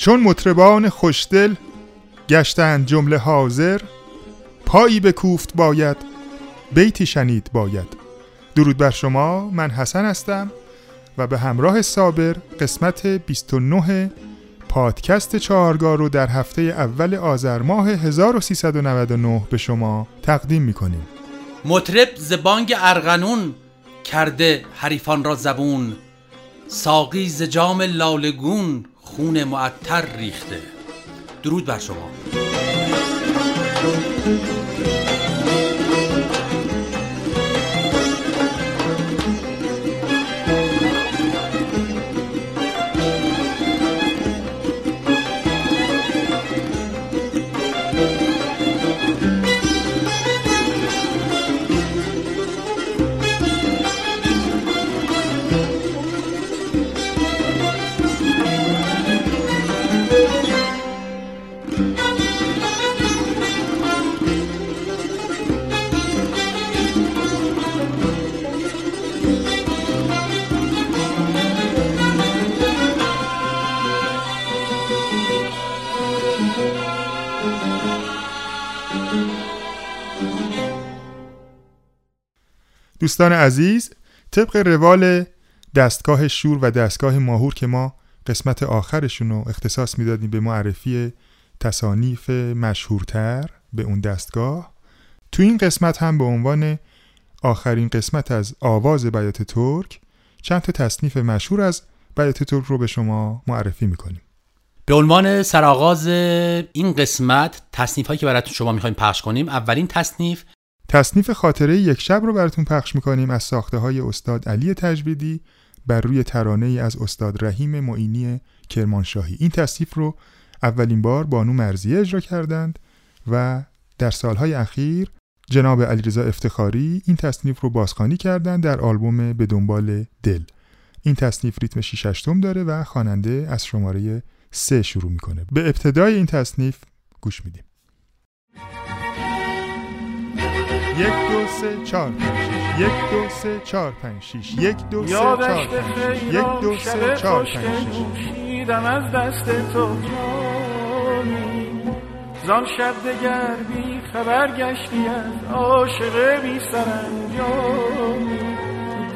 چون مطربان خوشدل گشتند جمله حاضر پایی به کوفت باید بیتی شنید باید. درود بر شما من حسن هستم و به همراه صابر قسمت 29 پادکست چهارگاه رو در هفته اول آذر ماه 1399 به شما تقدیم می‌کنیم. مطرب زبانگ ارغنون کرده حریفان را زبون ساقی ز جام لالگون خون معطر ریخته. درود بر شما. دوستان عزیز طبق روال دستگاه شور و دستگاه ماهور که ما قسمت آخرشون رو اختصاص می‌دادیم به معرفی تصانیف مشهورتر به اون دستگاه تو این قسمت هم به عنوان آخرین قسمت از آواز بیات ترک چند تا تصنیف مشهور از بیات ترک رو به شما معرفی می‌کنیم. به عنوان سرآغاز این قسمت تصنیف هایی که براتون شما می‌خوایم پخش کنیم اولین تصنیف تصنیف خاطره یک شب رو براتون پخش می‌کنیم از ساخته های استاد علی تجویدی بر روی ترانه ای از استاد رحیم معینی کرمانشاهی. این تصنیف رو اولین بار بانو مرزیه اجرا کردند و در سالهای اخیر جناب علیرضا افتخاری این تصنیف رو بازخوانی کردند در آلبوم به دنبال دل. این تصنیف ریتم 6 داره و خواننده از شماره سه شروع می‌کنه. به ابتدای این تصنیف گوش میدیم. یک دو سه چهار پنج شیش. یک دو سه چهار پنج شیش. یک دو سه چهار پنج شیش. یک دو سه چهار پنج شیش. از دست تو. زان شب دگر بی خبر گشتی از عاشق بی سرانجامی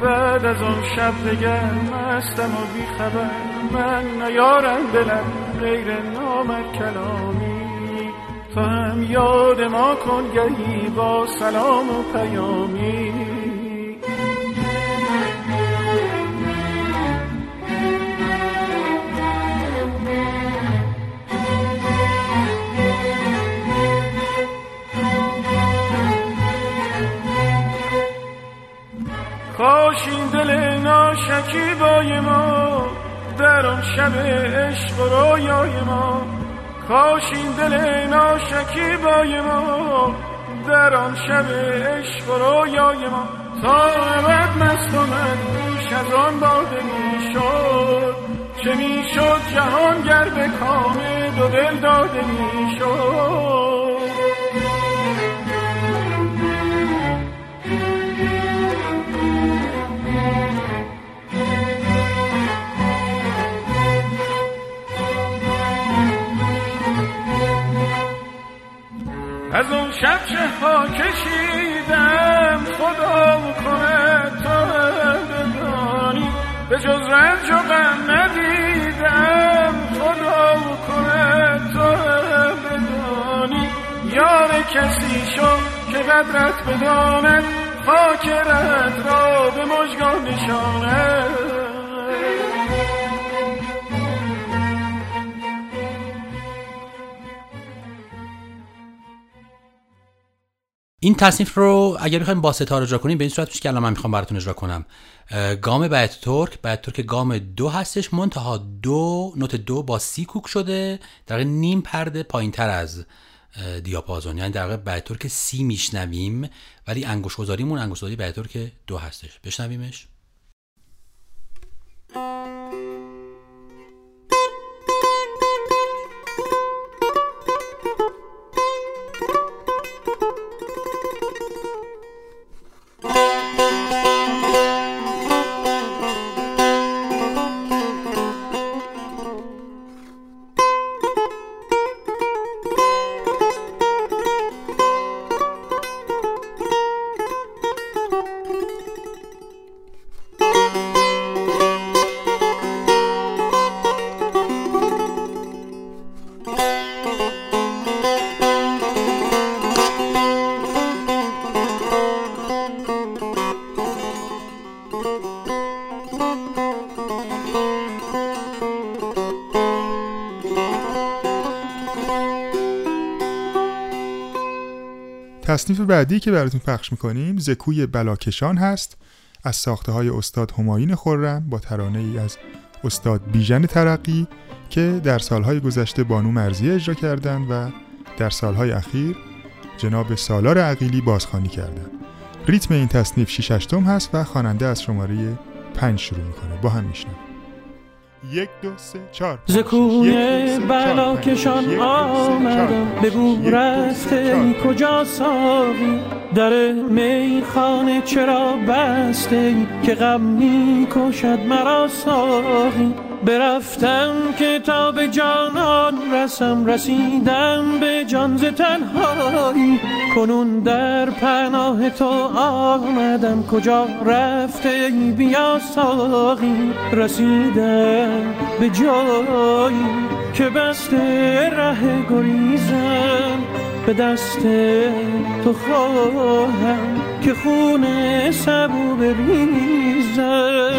بعد از آن شب دگر مستم و بی خبر من نیارم دلم غیر نامت کلامی. تو هم یاد ما کن گهی با سلام و پیامی. کاش این دل ناشکیبای ما در آن شب عشق و رویای ما کاش این دل ناشکیبای ما در آن شب عشق و رویای ما. تا ابد مست و دوش از آن باده می‌شد چه می‌شد جهان گر به کام دو دل داده می‌شد. چه ها کشیدم خدا کنه تو بدانی. به جز رنج و غم ندیدم خدا کنه تو بدانی. یار کسی شو که قدرت بداند خاکرت را به مجگان نشاند. این تصنیف رو اگر بخوایم با سه‌تار اجرا کنیم به این صورت میشه که الان من می‌خوام براتون اجرا کنم. گام بیات ترک. بیات ترک گام دو هستش. منتها دو نوت دو با سی کوک شده. در نیم پرده پایین تر از دیاپازون. یعنی در واقع ترک سی میشنویم ولی انگشت گذاریمون انگشت گذاری ترک دو هستش. بشنویمش. تصنیف بعدی که براتون پخش می‌کنیم زکوی بلاکشان هست. از ساخته های استاد هماین خورم با ترانه ای از استاد بیژن ترقی که در سالهای گذشته بانو مرزی اجرا کردند و در سالهای اخیر جناب سالار عقیلی بازخوانی کردند. ریتم این تصنیف 6 هست و خواننده از شماره 5 شروع می‌کنه. با هم میشنم یک دو سه چار زکونه بلاکشان آمدم بگو رفته کجا ساقی؟ در میخانه چرا بسته که غم می کشد مرا ساقی؟ برفتم که تا به جانان رسم رسیدم به جان ز تنهایی. کنون در پناه تو آمدم کجا رفته بیا ساقی رسیدم به جایی که بسته ره گریزم. به دست تو خواهم که خون سبو بریزم.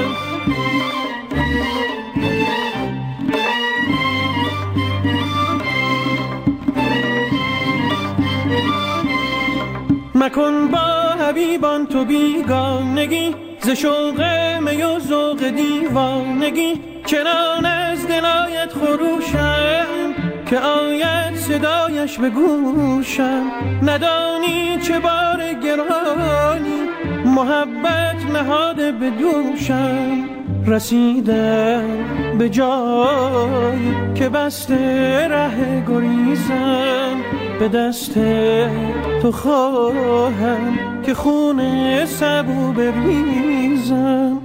مکن با حبیبان تو بیگانگی ز شوق می و ذوق دیوانگی. چنان از دلایت خروشم که آید صدایش به گوشم. ندانی چه بار گرانی محبت نهاده به دوشم. رسیدم به جایی که بسته ره گریزم به دست تو خواهم که خون سبو بریزم.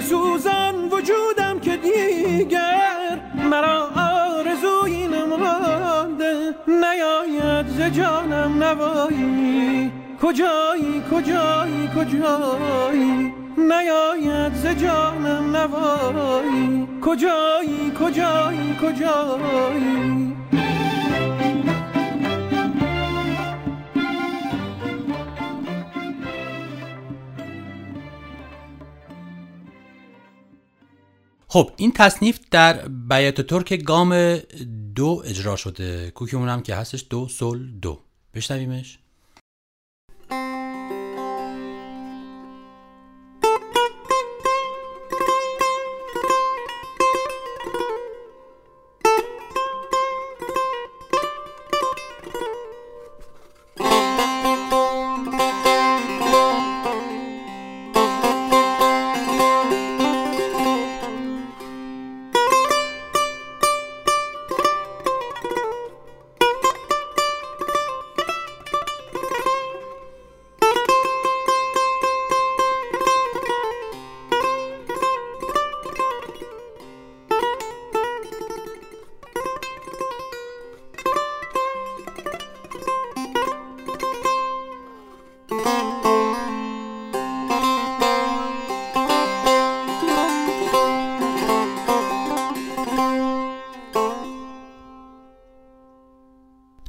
به سوزان وجودم که دیگر مرا آرزویی نمانده نیاید ز جانم نوایی. کجایی کجایی کجایی؟ نیاید ز جانم نوایی. کجایی کجایی کجایی؟ خب این تصنیف در بیات ترک گام دو اجرا شده. کوکمون هم که هستش دو سل دو. بشنویمش.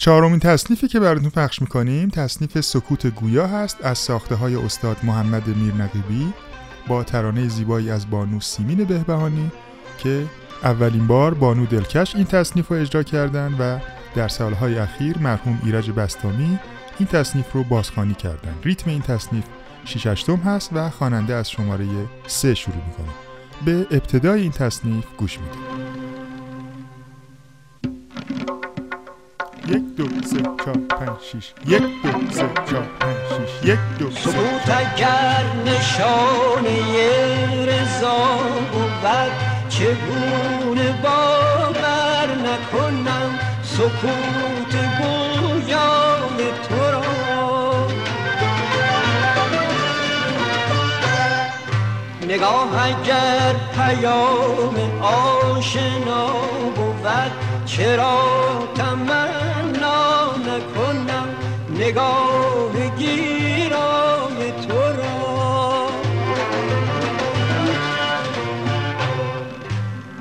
چهارمین تصنیفی که براتون پخش می‌کنیم تصنیف سکوت گویا هست از ساخته های استاد محمد میرنقیبی با ترانه زیبایی از بانو سیمین بهبهانی که اولین بار بانو دلکش این تصنیف رو اجرا کردن و در سالهای اخیر مرحوم ایرج بستامی این تصنیف رو بازخوانی کردن. ریتم این تصنیف 6 هست و خواننده از شماره 3 شروع می‌کنه. به ابتدای این تصنیف گوش میدیم. یک دو سه چهار پنج شیش یک دو سه چهار پنج شیش یک دو سه سکوت اگر نشانه رضا بود چگونه باور نکنم سکوت گویای تو را نگاه اگر پیام آشنا بود چرا تمنا نکنم نگاه گیرای تو را.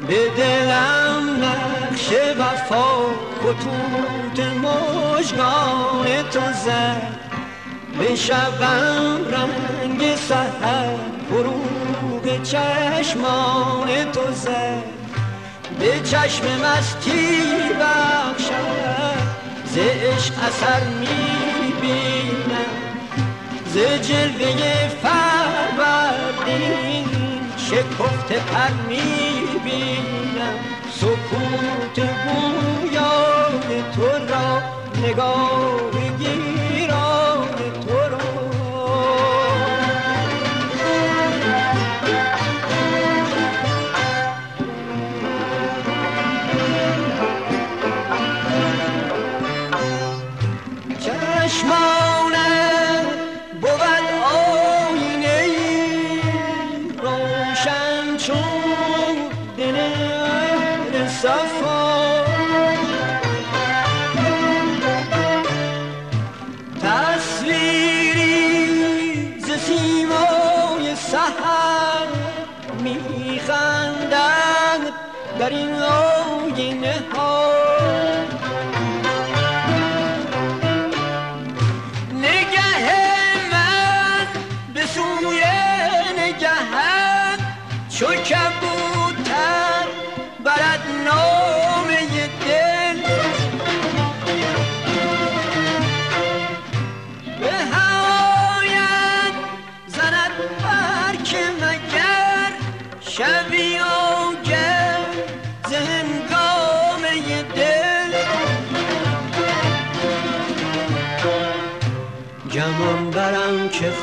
به دلم نقش وفا خطوط مشگان تو زد. به شبم رنگ سهر فروغ چشمان تو زد. به چشم مستی بخشد ز عشق اثر می‌بینم ز جلوه فروردین شکفت پر می‌بینم. سکوت گویای تو را نگاه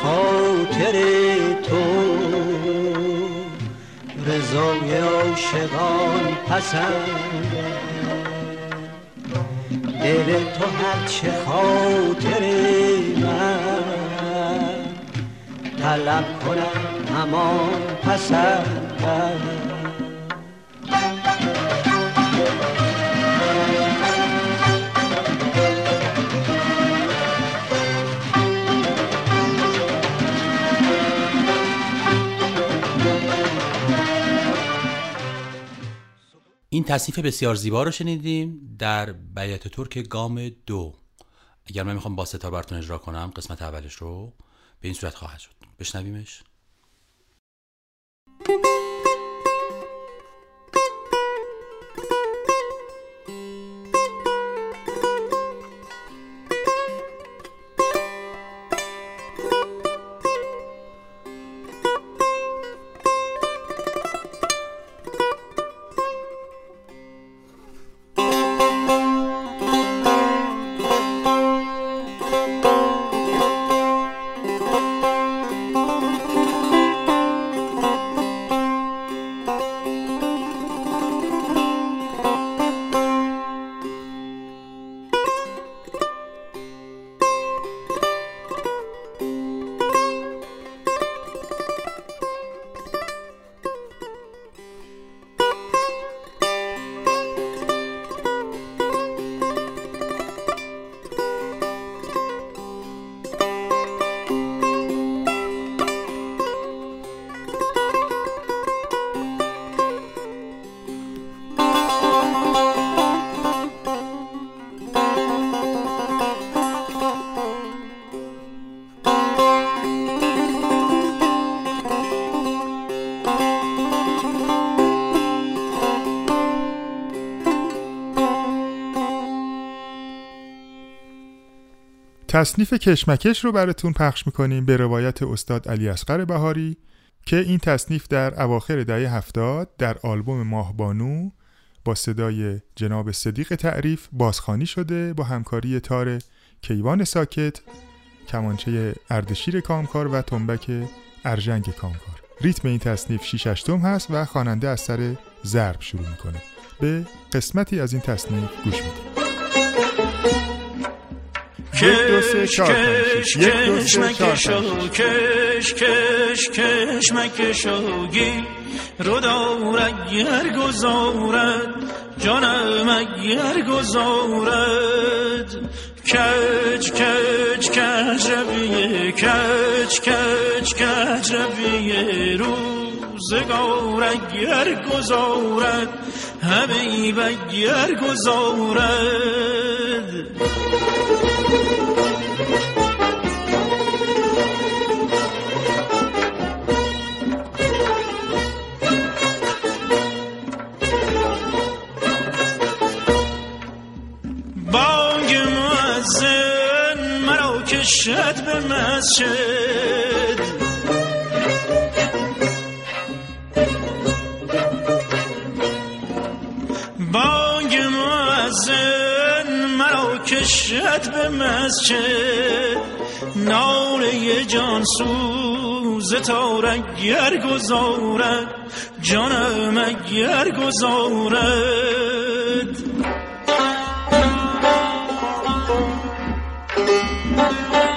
خاطر تو. رضای عاشقان پسند. دل تو هرچه خاطر من. طلب کنم همان پسند. این تصنیف بسیار زیبا رو شنیدیم در بیات ترک گام دو. اگر من می‌خوام با ستار براتون اجرا کنم قسمت اولش رو به این صورت خواهد شد. بشنویمش. تصنیف کشمکش رو براتون پخش می‌کنیم به روایت استاد علی اصغر بهاری که این تصنیف در اواخر دهه هفتاد در آلبوم ماهبانو با صدای جناب صدیق تعریف بازخوانی شده با همکاری تار کیوان ساکت کمانچه اردشیر کامکار و تنبک ارژنگ کامکار. ریتم این تصنیف 6 اشتم هست و خواننده از سر ضرب شروع می‌کنه. به قسمتی از این تصنیف گوش میدیم. یک دو سه چهار پنج کش شش. یک دو کش سه چهار پنج. کش کش کش مکشو گی. رو دارد گر گذارد جانم اگر گذارد کج کج کج رویه کج کج کج رویه روزگار اگر گذارد حبیب اگر گذارد مسجد. بانگ مؤذن مرا کشد به مسجد. ناله جان سوز تارگر گذارد. جانم اگر گذارد. ما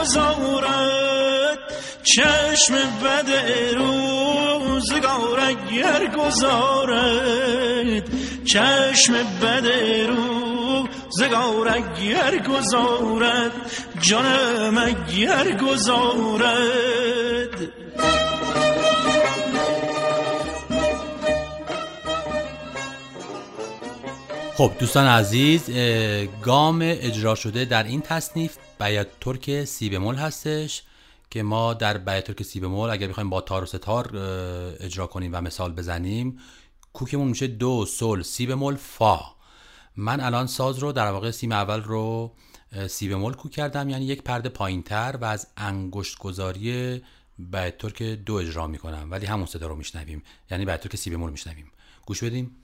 گذارد چشم بد روزگار اگر گذارد. چشم بد روزگار اگر گذارد. جانم اگر گذارد. خب دوستان عزیز گام اجرا شده در این تصنیف بیات ترک سی بمول هستش که ما در بیات ترک سی بمول اگر بخوایم با تار و سه‌تار اجرا کنیم و مثال بزنیم کوکمون میشه دو سل سی بمول فا. من الان ساز رو در واقع سیم اول رو سی بمول کوک کردم یعنی یک پرده پایین تر و از انگشت گذاری بیات ترک دو اجرا می‌کنم. ولی همون صدا رو میشنویم. یعنی بیات ترک سی بمول میشنویم. گوش بدیم.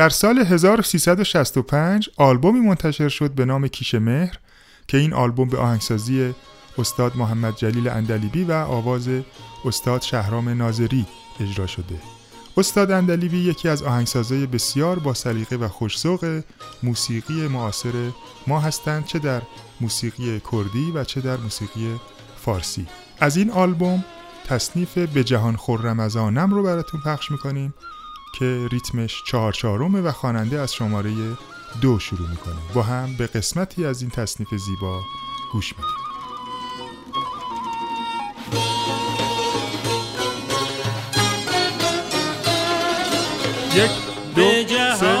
در سال 1365 آلبومی منتشر شد به نام کیش مهر که این آلبوم به آهنگسازی استاد محمد جلیل اندلیبی و آواز استاد شهرام ناظری اجرا شده. استاد اندلیبی یکی از آهنگسازای بسیار با سلیقه و خوش‌ذوق موسیقی معاصر ما هستند چه در موسیقی کردی و چه در موسیقی فارسی. از این آلبوم تصنیف به جهان از آنم رو براتون پخش می‌کنیم که ریتمش چهار چهارمه و خواننده از شماره دو شروع می‌کنه. با هم به قسمتی از این تصنیف زیبا گوش میدیم. یک دو سه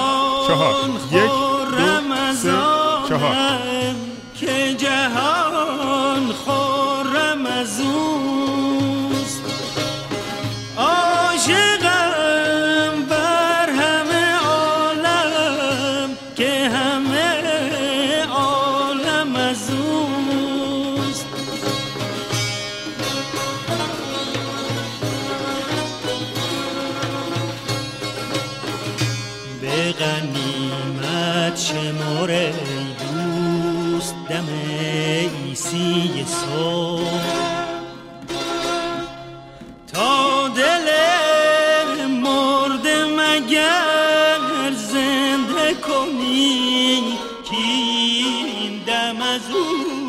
چهار. یک دو سه چهار. کنی که این دم از اوست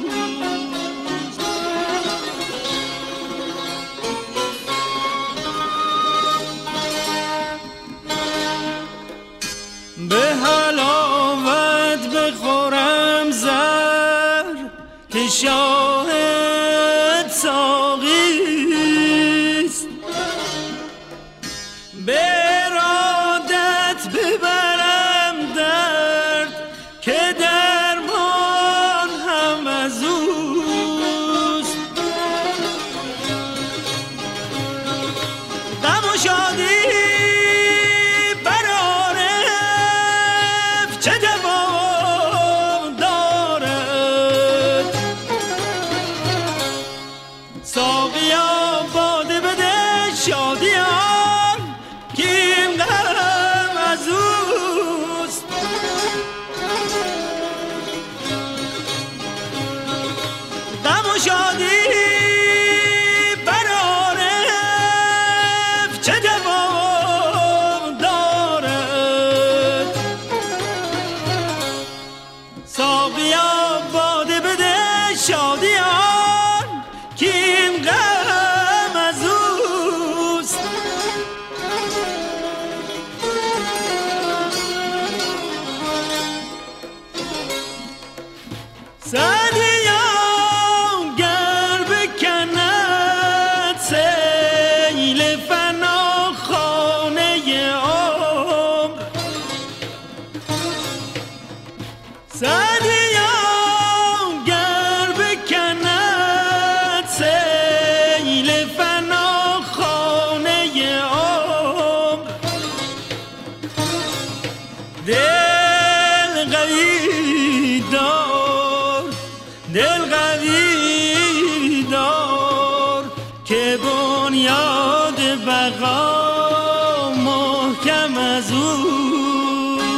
بقا محکم از اوست.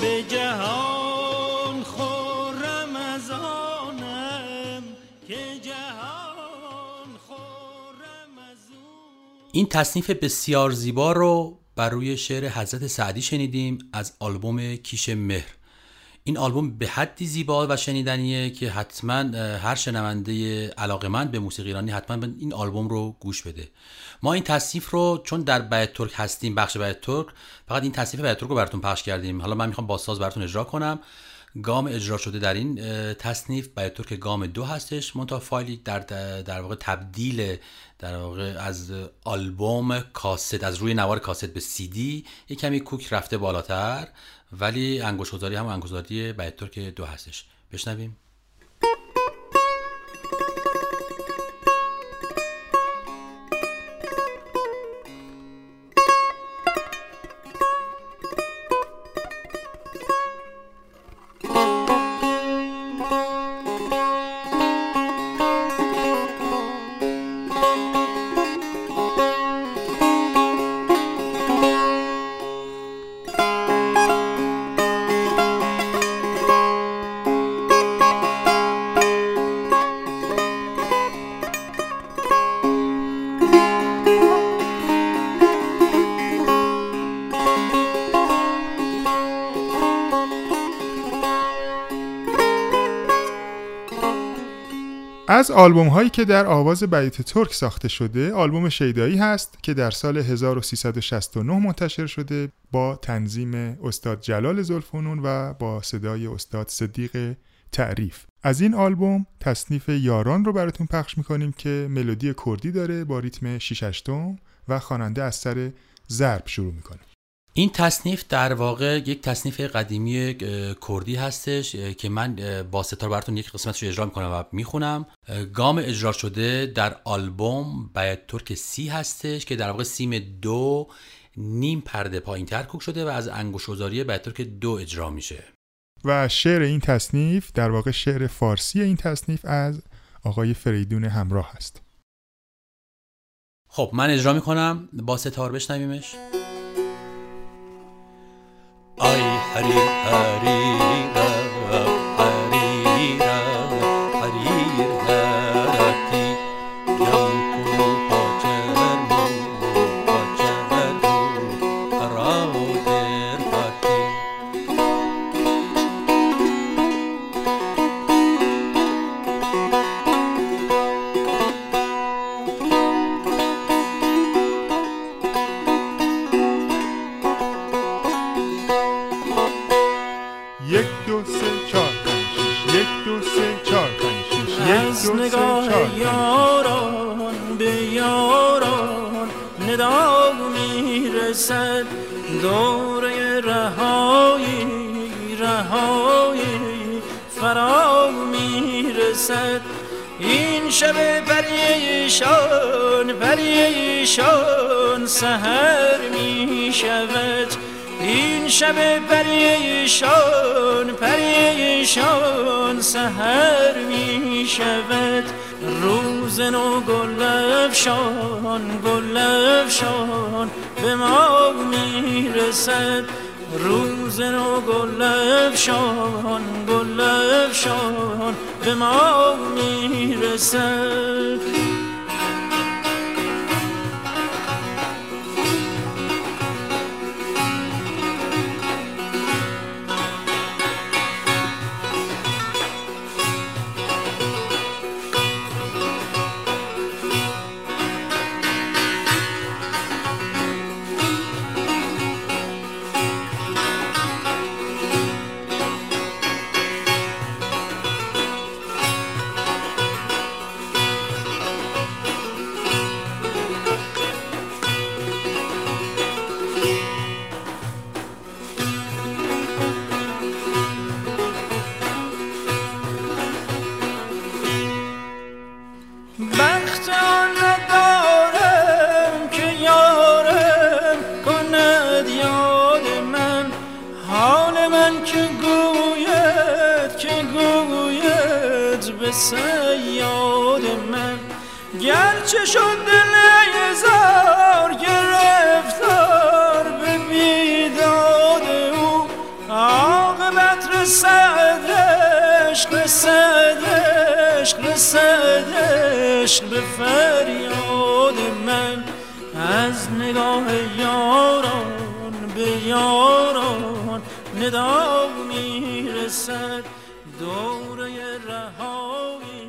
به جهان خورم از آنم که جهان خورم از او این تصنیف بسیار زیبا رو بر روی شعر حضرت سعدی شنیدیم از آلبوم کیش مهر. این آلبوم به حدی زیبا و شنیدنیه که حتما هر شنونده علاقمند به موسیقی ایرانی حتما این آلبوم رو گوش بده. ما این تصنیف رو چون در بیات ترک هستیم بخش بیات ترک فقط این تصنیف بیات ترک رو براتون پخش کردیم. حالا من می‌خوام با ساز براتون اجرا کنم. گام اجرا شده در این تصنیف بیات ترک گام دو هستش. منتها فایلی در در واقع تبدیل در واقع از آلبوم کاست از روی نوار کاست به سی دی یک کمی کوک رفته بالاتر. ولی انگشت گذاری هم انگشت گذاری بیات ترک دو هستش. بشنویم. از آلبوم هایی که در آواز بیت ترک ساخته شده آلبوم شیدایی هست که در سال 1369 منتشر شده با تنظیم استاد جلال زلفونون و با صدای استاد صدیق تعریف. از این آلبوم تصنیف یاران رو براتون پخش می‌کنیم که ملودی کردی داره با ریتم 6 هشتم و خواننده از سر ضرب شروع می‌کنه. این تصنیف در واقع یک تصنیف قدیمی کردی هستش که من با ستار براتون یک قسمتش رو اجرا می‌کنم و می‌خونم. گام اجرا شده در آلبوم بیت ترک سی هستش که در واقع سیم دو نیم پرده پایین تر کوک شده و از انگوشوزاری بیت ترک دو اجرا میشه. و شعر این تصنیف در واقع شعر فارسی این تصنیف از آقای فریدون همراه هست. خب من اجرا می‌کنم. با ستار بشنویمش. آی هری هری هری یک دو سه چهار پنج شیش. یک دو سه چهار پنج شیش. یک از دو سه چهار یاران به یاران ندا می‌رسد. دوره رهایی رهایی فرا می‌رسد. این شب پریشان پریشان سهر می شود این شب پریشان پریشان سهر می شود. روز نو گلفشان گلفشان به ما می رسد. روز نو گلفشان گلفشان به ما می رسد. از نگاه یاران به یاران ندا می‌رسد. دوره رهایی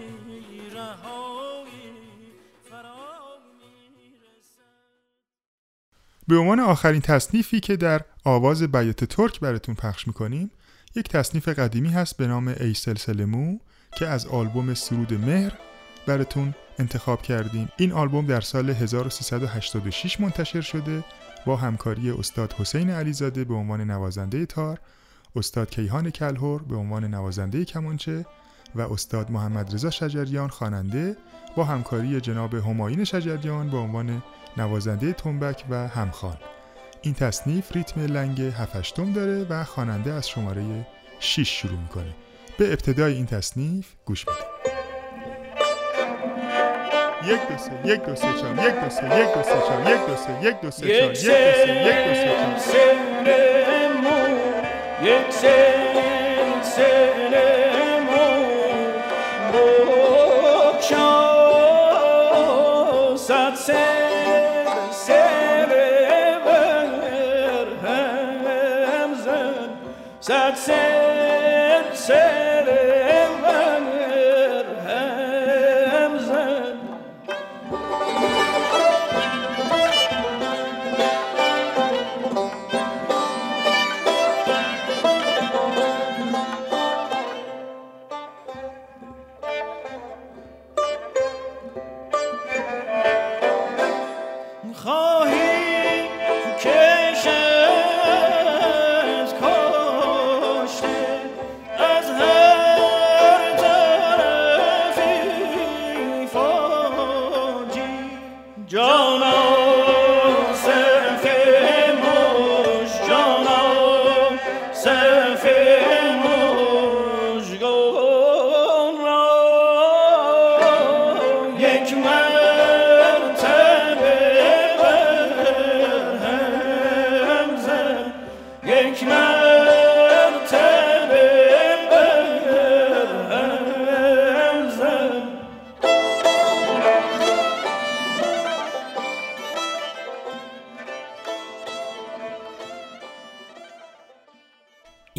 به عنوان آخرین تصنیفی که در آواز بیات ترک براتون پخش می‌کنیم یک تصنیف قدیمی هست به نام ای سلسله مو که از آلبوم سرود مهر براتون انتخاب کردیم. این آلبوم در سال 1386 منتشر شده با همکاری استاد حسین علیزاده به عنوان نوازنده تار استاد کیهان کلهور به عنوان نوازنده کمانچه و استاد محمد رضا شجریان خواننده با همکاری جناب هماین شجریان به عنوان نوازنده تنبک و همخوان. این تصنیف ریتم لنگ 7 داره و خواننده از شماره 6 شروع می‌کنه. به ابتدای این تصنیف گوش بدید. یک دو سه یک دو سه چهار یک دو سه یک دو سه چهار یک دو سه یک دو سه چهار یک دو سه یک دو سه چهار. یک سلسله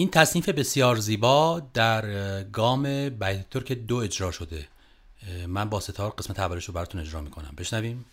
این تصنیف بسیار زیبا در گام بیت ترک دو اجرا شده. من با ستار قسمت اولش رو براتون اجرا می‌کنم. بشنویم.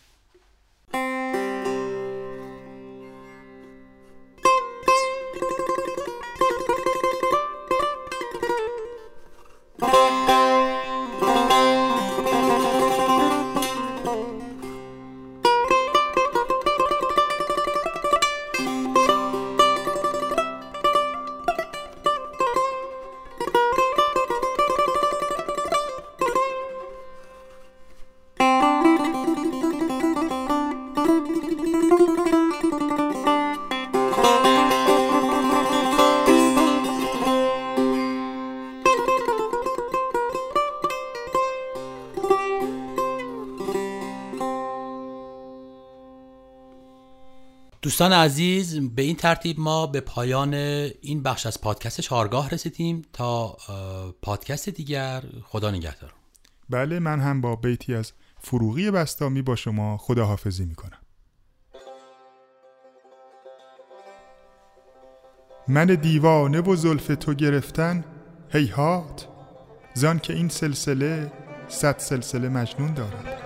دوستان عزیز به این ترتیب ما به پایان این بخش از پادکست چهارگاه رسیدیم تا پادکست دیگر. خدا نگهدار. بله من هم با بیتی از فروغی بستامی با شما خداحافظی می‌کنم. من دیوانه و زلف تو گرفتن هیهات زان که این سلسله صد سلسله مجنون دارد.